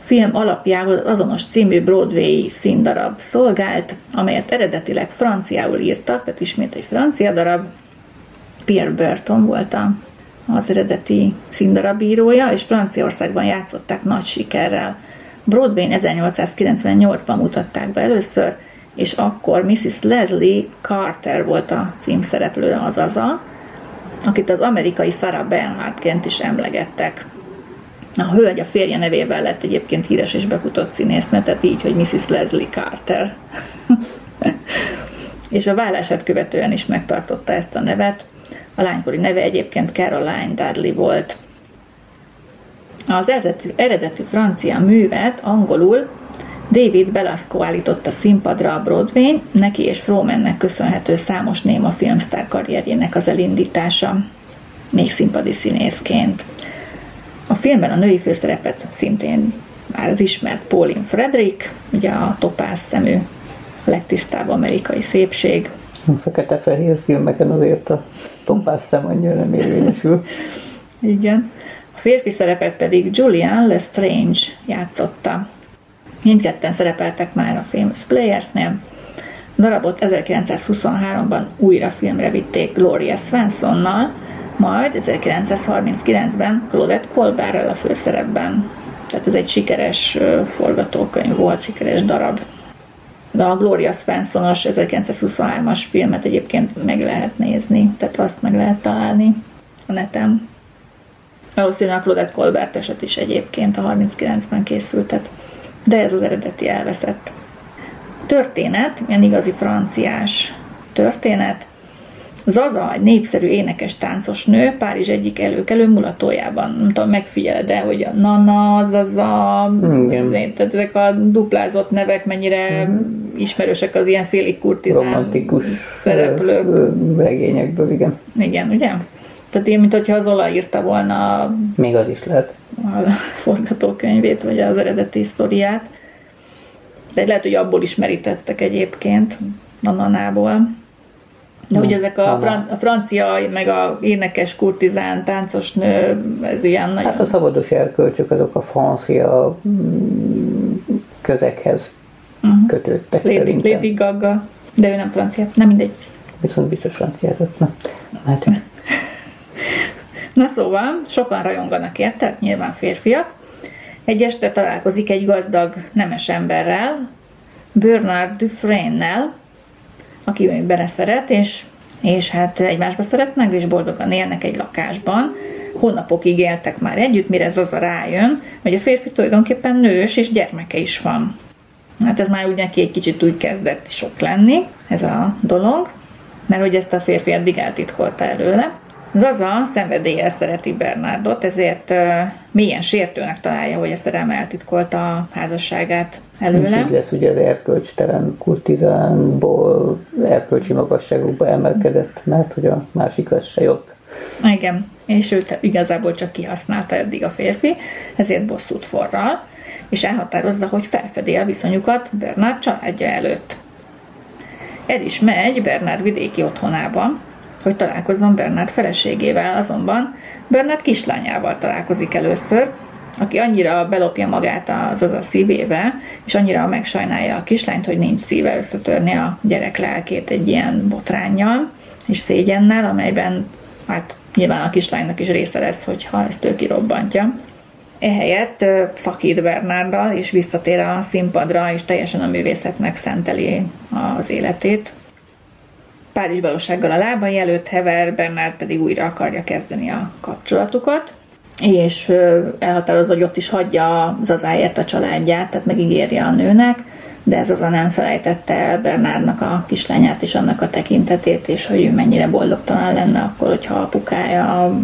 A film alapjául az azonos című Broadway színdarab szolgált, amelyet eredetileg franciául írtak, tehát ismét egy francia darab. Pierre Burton volt a, az eredeti színdarabírója, és Franciaországban játszották nagy sikerrel. Broadway 1898-ban mutatták be először, és akkor Mrs. Leslie Carter volt a címszereplő, azaz a, akit az amerikai Sarah Bernhardtként is emlegettek. A hölgy a férje nevével lett egyébként híres és befutott színésznő, tehát így, hogy Mrs. Leslie Carter. és a vállását követően is megtartotta ezt a nevet. A lánykori neve egyébként Caroline Dudley volt. Az eredeti, eredeti francia művet angolul David Belasco állította színpadra a Broadway, neki és Frohmannek köszönhető számos néma filmsztár karrierjének az elindítása, még színpadi színészként. A filmben a női főszerepet szintén már az ismert Pauline Frederick, ugye a topáz szemű, legtisztább amerikai szépség, a fekete-fehér filmeken azért a topáz szem annyira nem érvényesül. Igen. Férfi szerepet pedig Julian Lestrange játszotta. Mindketten szerepeltek már a Famous Playersnél. A darabot 1923-ban újra filmre vitték Gloria Swansonnal, majd 1939-ben Claudette Colberttel a főszerepben. Tehát ez egy sikeres forgatókönyv volt, sikeres darab. De a Gloria Swansonos 1923-as filmet egyébként meg lehet nézni, tehát azt meg lehet találni a neten. Valószínűleg a Claudette Colbert eset is egyébként a 39-ben készültet, de ez az eredeti elveszett. A történet, ilyen igazi franciás történet, Zaza, egy népszerű énekes táncos nő, Párizs egyik előkelő mulatójában. Nem tudom, megfigyeled de hogy a Nana, Zaza, Igen. tehát ezek a duplázott nevek mennyire ismerősek az ilyen félig kurtizán Romantikus szereplők. regényekből, igen. Igen, ugye? Tehát én, mint hogyha az Ola írta volna Még az is lehet. a forgatókönyvét, vagy az eredeti sztoriát. De lehet, hogy abból is merítettek egyébként, a nanából. De hogy ezek a, fran- a francia, meg a énekes kurtizán, táncos nő, ez ilyen nagyon... Hát a szabados erkölcsök azok a francia mm, közekhez kötődtek Lady, szerintem. Lady Gaga, de ő nem francia, nem mindegy. Viszont biztos franciázott. Na, hát Na szóval, sokan rajonganak érte, nyilván férfiak. Egy este találkozik egy gazdag nemes emberrel, Bernard Dufresne-nel, aki beleszeret, és, és hát egymásba szeretnek, és boldogan élnek egy lakásban. Hónapokig éltek már együtt, mire Zaza rájön, hogy a férfi tulajdonképpen nős, és gyermeke is van. Hát ez már úgy egy kicsit úgy kezdett sok lenni, ez a dolog, mert hogy ezt a férfi eddig eltitkolta előle. Zaza szenvedélyes szereti Bernardot, ezért mélyen sértőnek találja, hogy a szerelme eltitkolta a házasságát és előle. így lesz ugye az erkölcstelen kurtizánból erkölcsi magasságokba emelkedett, mert hogy a másik az se jobb. Igen, és őt igazából csak kihasználta eddig a férfi, ezért bosszút forral, és elhatározza, hogy felfedi a viszonyukat Bernard családja előtt. El is megy Bernard vidéki otthonába, hogy találkozzon Bernard feleségével, azonban Bernard kislányával találkozik először, aki annyira belopja magát az az a szívébe, és annyira megsajnálja a kislányt, hogy nincs szíve összetörni a gyerek lelkét egy ilyen botránnyal, és szégyennel, amelyben hát nyilván a kislánynak is része lesz, hogyha ezt ő kirobbantja. Ehelyett szakít Bernárdal, és visszatér a színpadra, és teljesen a művészetnek szenteli az életét. Párizs valósággal a lábai előtt hever, Bernard pedig újra akarja kezdeni a kapcsolatukat, és elhatározza, hogy ott is hagyja Zazáért a családját, tehát megígéri a nőnek, de ez azon nem felejtette el Bernárnak a kislányát és annak a tekintetét, és hogy ő mennyire boldogtalan lenne akkor, hogyha apukája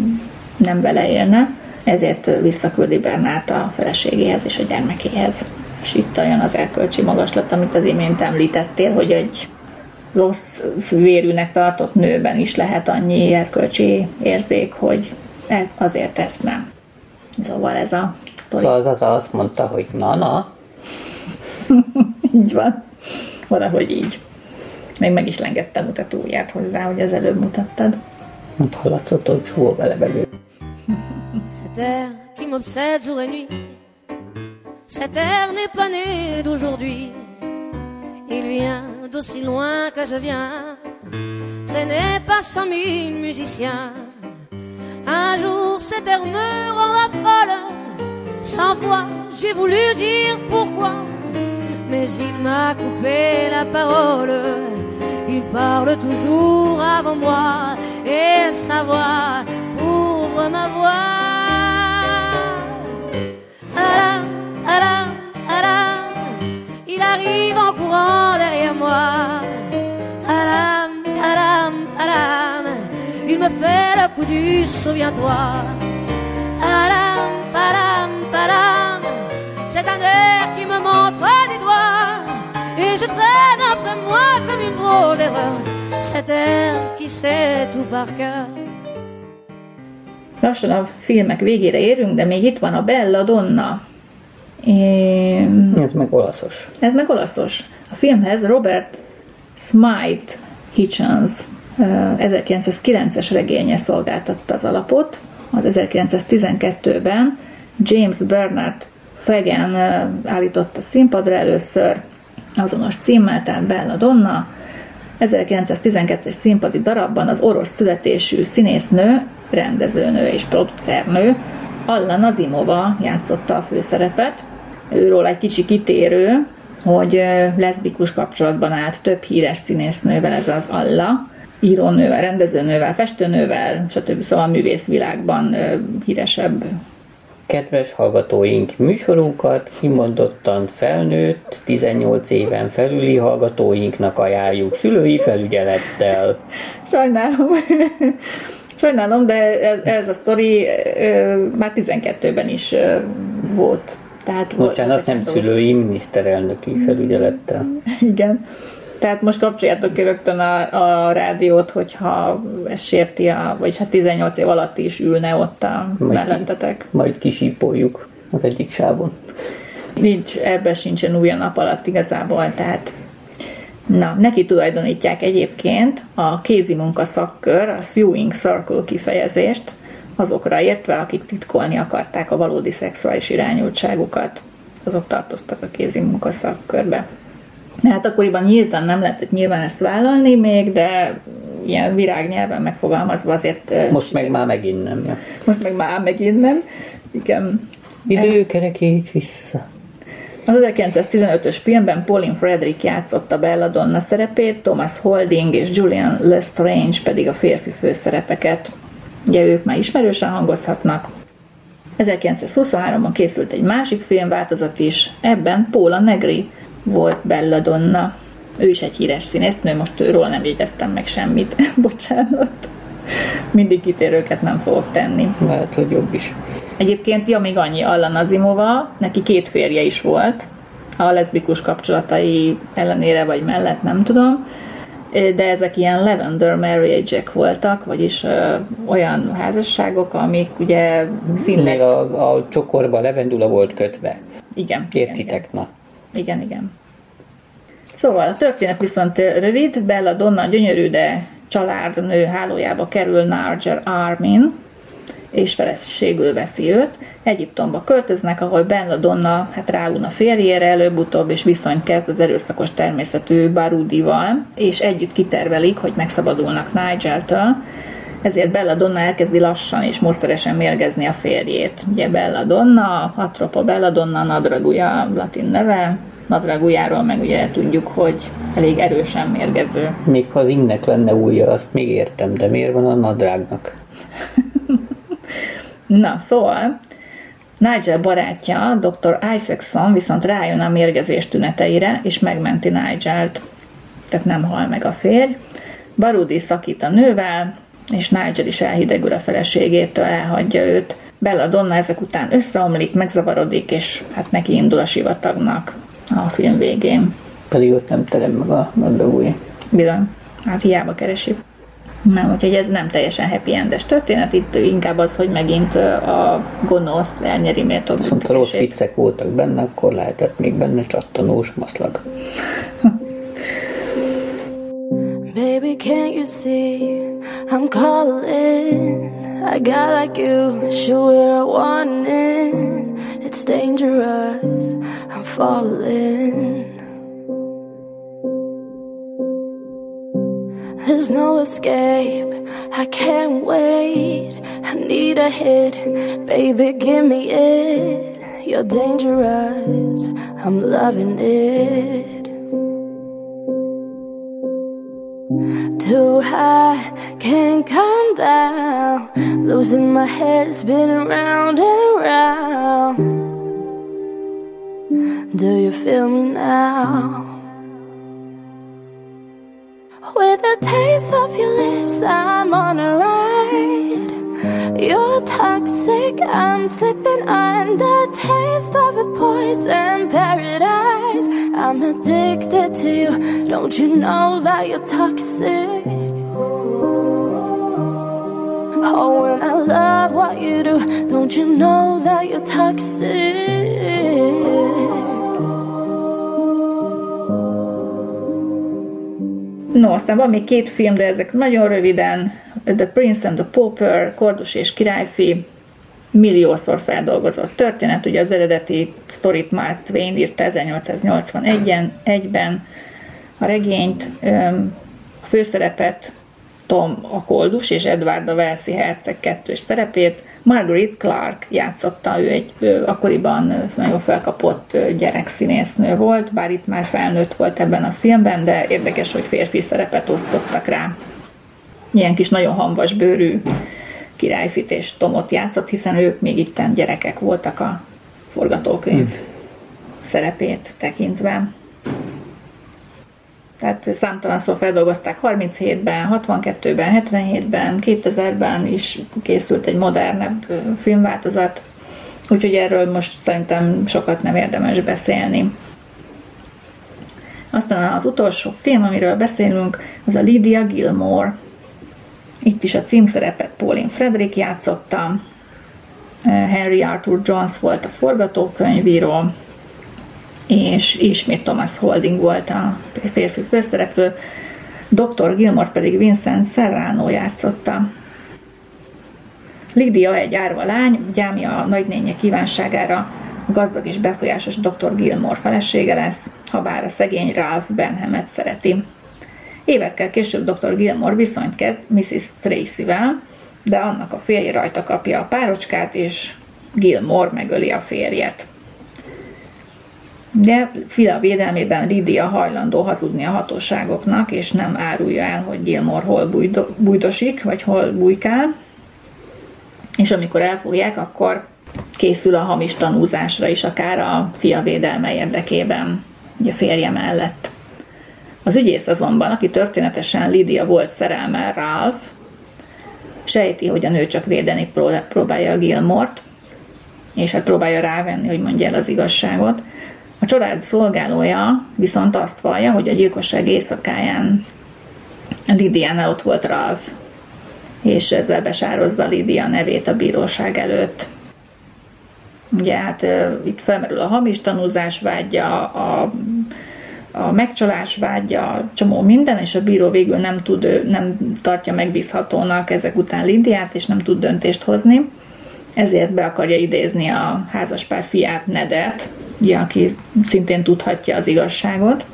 nem vele élne. Ezért visszaküldi Bernárt a feleségéhez és a gyermekéhez. És itt olyan az erkölcsi magaslat, amit az imént említettél, hogy egy rossz vérűnek tartott nőben is lehet annyi erkölcsi érzék, hogy e- azért ezt nem. Szóval ez a sztori. Az, az azt mondta, hogy na-na. így van. Valahogy így. Még meg is lengettem mutatóját hozzá, hogy az előbb mutattad. Hallatszott, hogy csúó vele belül. Cette air qui m'obsède jour et nuit Cet air n'est pas né d'aujourd'hui Il vient d'aussi loin que je viens. Traîné par cent mille musiciens. Un jour cet air me rend folle. Sans voix j'ai voulu dire pourquoi. Mais il m'a coupé la parole. Il parle toujours avant moi. Et sa voix ouvre ma voix arrive en courant derrière moi. Alam, alam, alam. Il me fait le coup du souviens-toi. Alam, palam, palam C'est un air qui me montre du doigt. Et je traîne après moi comme une drôle d'erreur. Cet air qui sait tout par cœur. Lassan a filmek végére érünk, de még itt van a Bella Donna. É... Ez meg olaszos. Ez meg olaszos. A filmhez Robert Smite Hitchens 1909-es regénye szolgáltatta az alapot. Az 1912-ben James Bernard Fagan állította színpadra először azonos címmel, tehát Bella Donna. 1912-es színpadi darabban az orosz születésű színésznő rendezőnő és producernő, Alla Nazimova játszotta a főszerepet. Őról egy kicsi kitérő, hogy leszbikus kapcsolatban állt több híres színésznővel, ez az Alla, írónővel, rendezőnővel, festőnővel, stb. Szóval a művészvilágban híresebb Kedves hallgatóink, műsorunkat kimondottan felnőtt, 18 éven felüli hallgatóinknak ajánljuk szülői felügyelettel. Sajnálom. Sajnálom, de ez, ez a sztori már 12-ben is volt. Tehát Bocsánat, nem szülői, miniszterelnöki felügyelettel. Igen. Tehát most kapcsoljátok ki rögtön a, a rádiót, hogyha ez sérti, a, vagy ha 18 év alatt is ülne ott a majd mellettetek. Ki, majd kisípoljuk az egyik sávon. Nincs, ebben sincsen új a nap alatt igazából, tehát Na, neki tulajdonítják egyébként a kézi munka szakkör, a sewing circle kifejezést, azokra értve, akik titkolni akarták a valódi szexuális irányultságukat. Azok tartoztak a kézi munka szakkörbe. Hát akkoriban nyíltan nem lehetett nyilván ezt vállalni még, de ilyen virágnyelven megfogalmazva azért... Most meg már megint nem. Ja. Most meg már megint nem. Igen. Időkerekét vissza. Az 1915-ös filmben Pauline Frederick játszotta Bella Donna szerepét, Thomas Holding és Julian Lestrange pedig a férfi főszerepeket. Ugye ők már ismerősen hangozhatnak. 1923-ban készült egy másik filmváltozat is, ebben Paula Negri volt Bella Donna. Ő is egy híres színésznő, most őről nem jegyeztem meg semmit, bocsánat. Mindig kitérőket nem fogok tenni. Lehet, hogy jobb is. Egyébként, ja, még annyi, Alla Nazimova, neki két férje is volt, a leszbikus kapcsolatai ellenére vagy mellett, nem tudom, de ezek ilyen lavender marriage voltak, vagyis ö, olyan házasságok, amik ugye színleg... a, a csokorba levendula volt kötve. Igen. Értitek, igen, na. Igen, igen. Szóval a történet viszont rövid, Bella Donna gyönyörű, de családnő hálójába kerül Narger Armin, és feleségül veszi őt. Egyiptomba költöznek, ahol Ben Donna hát ráun a férjére előbb-utóbb, és viszonyt kezd az erőszakos természetű Barudival, és együtt kitervelik, hogy megszabadulnak Nigel-től, ezért Bella Donna elkezdi lassan és módszeresen mérgezni a férjét. Ugye Bella Donna, Atropa Bella Donna, Nadraguja latin neve, Nadragujáról meg ugye tudjuk, hogy elég erősen mérgező. Még ha az ingnek lenne újja, azt még értem, de miért van a nadrágnak? Na, szóval Nigel barátja, dr. Isaacson viszont rájön a mérgezés tüneteire, és megmenti Nigel-t. Tehát nem hal meg a férj. Barudi szakít a nővel, és Nigel is elhidegül a feleségétől, elhagyja őt. Bella Donna ezek után összeomlik, megzavarodik, és hát neki indul a sivatagnak a film végén. Pedig ott nem terem meg a nadrágúja. Bizony, hát hiába keresi. Nem, úgyhogy ez nem teljesen happy endes történet, itt inkább az, hogy megint a gonosz elnyeri méltó Viszont ha rossz viccek voltak benne, akkor lehetett még benne csattanós maszlag. Baby, can't you see I'm calling? I got like you, sure I want it. It's dangerous, I'm falling. There's no escape, I can't wait. I need a hit, baby, give me it. You're dangerous, I'm loving it. Too high, can't come down. Losing my head, spinning round and round. Do you feel me now? With the taste of your lips, I'm on a ride. You're toxic, I'm slipping under. Taste of a poison paradise. I'm addicted to you. Don't you know that you're toxic? Oh, when I love what you do, don't you know that you're toxic? No, aztán van még két film, de ezek nagyon röviden. The Prince and the Pauper, Kordus és királyfi, milliószor feldolgozott történet. Ugye az eredeti sztorit Mark Twain írta 1881-ben, a regényt, a főszerepet Tom a Koldus és Edward a Velszi herceg kettős szerepét, Margaret Clark játszotta, ő egy ő akkoriban nagyon felkapott gyerekszínésznő volt, bár itt már felnőtt volt ebben a filmben, de érdekes, hogy férfi szerepet osztottak rá. Ilyen kis nagyon hamvas bőrű királyfit és Tomot játszott, hiszen ők még itten gyerekek voltak a forgatókönyv hm. szerepét tekintve tehát számtalanszor feldolgozták 37-ben, 62-ben, 77-ben, 2000-ben is készült egy modernebb filmváltozat, úgyhogy erről most szerintem sokat nem érdemes beszélni. Aztán az utolsó film, amiről beszélünk, az a Lydia Gilmore. Itt is a címszerepet Pauline Frederick játszotta, Henry Arthur Jones volt a forgatókönyvíró, és ismét Thomas Holding volt a férfi főszereplő, Dr. Gilmore pedig Vincent Serrano játszotta. Lydia egy árva lány, gyámja a nagynénye kívánságára a gazdag és befolyásos Dr. Gilmore felesége lesz, ha bár a szegény Ralph Benhamet szereti. Évekkel később Dr. Gilmore viszonyt kezd Mrs. Tracy-vel, de annak a férje rajta kapja a párocskát, és Gilmore megöli a férjet. De Fila védelmében Lydia hajlandó hazudni a hatóságoknak, és nem árulja el, hogy Gilmore hol bújdo, bújdosik, vagy hol bujkál. És amikor elfogják, akkor készül a hamis tanúzásra is, akár a fia védelme érdekében, ugye férje mellett. Az ügyész azonban, aki történetesen Lydia volt szerelme, Ralph, sejti, hogy a nő csak védeni próbálja a Gilmort, és hát próbálja rávenni, hogy mondja el az igazságot, a család szolgálója viszont azt vallja, hogy a gyilkosság éjszakáján Lidiánál ott volt Ralph, és ezzel besározza Lidia nevét a bíróság előtt. Ugye hát itt felmerül a hamis tanúzás vágya, a a megcsalás vágya, csomó minden, és a bíró végül nem tud, nem tartja megbízhatónak ezek után Lidiát, és nem tud döntést hozni. Ezért be akarja idézni a házaspár fiát, Nedet, ugye, aki szintén tudhatja az igazságot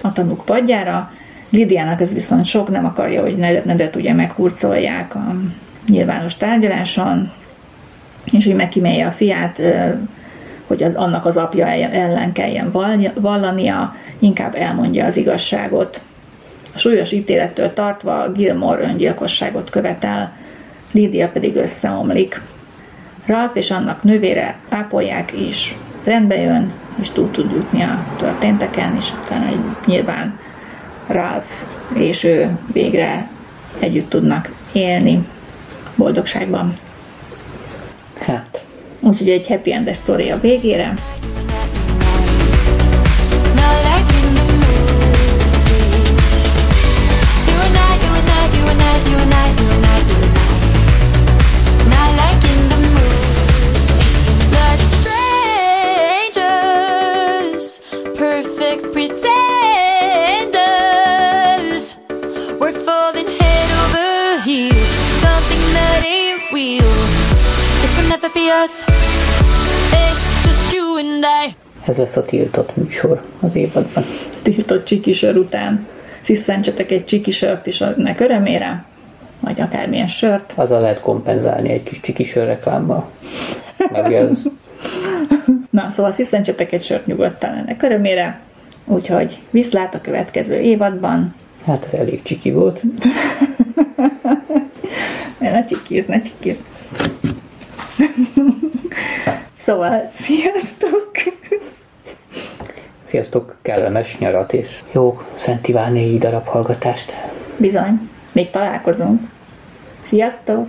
a tanúk padjára. Lidiának ez viszont sok, nem akarja, hogy Nedet, Nedet ugye meghurcolják a nyilvános tárgyaláson, és hogy megkímélje a fiát, hogy az, annak az apja ellen kelljen vallania, inkább elmondja az igazságot. A súlyos ítélettől tartva Gilmore öngyilkosságot követel, Lídia pedig összeomlik. Ralph és annak nővére ápolják és rendbe jön, és túl tud jutni a történteken, és utána egy, nyilván Ralph és ő végre együtt tudnak élni boldogságban. Hát. Úgyhogy egy happy end story a végére. Ez lesz a tiltott műsor az évadban. Tiltott csikisör után sziszentsetek egy csikisört is ennek örömére, vagy akármilyen sört. Azzal lehet kompenzálni egy kis csikisör reklámmal. Meg ez. Na, szóval sziszentsetek egy sört nyugodtan ennek örömére, úgyhogy viszlát a következő évadban. Hát ez elég csiki volt. ne csikiz, ne csikiz. Szóval, sziasztok! Sziasztok, kellemes nyarat és jó Szent Ivánéi darab hallgatást. Bizony, még találkozunk. Sziasztok!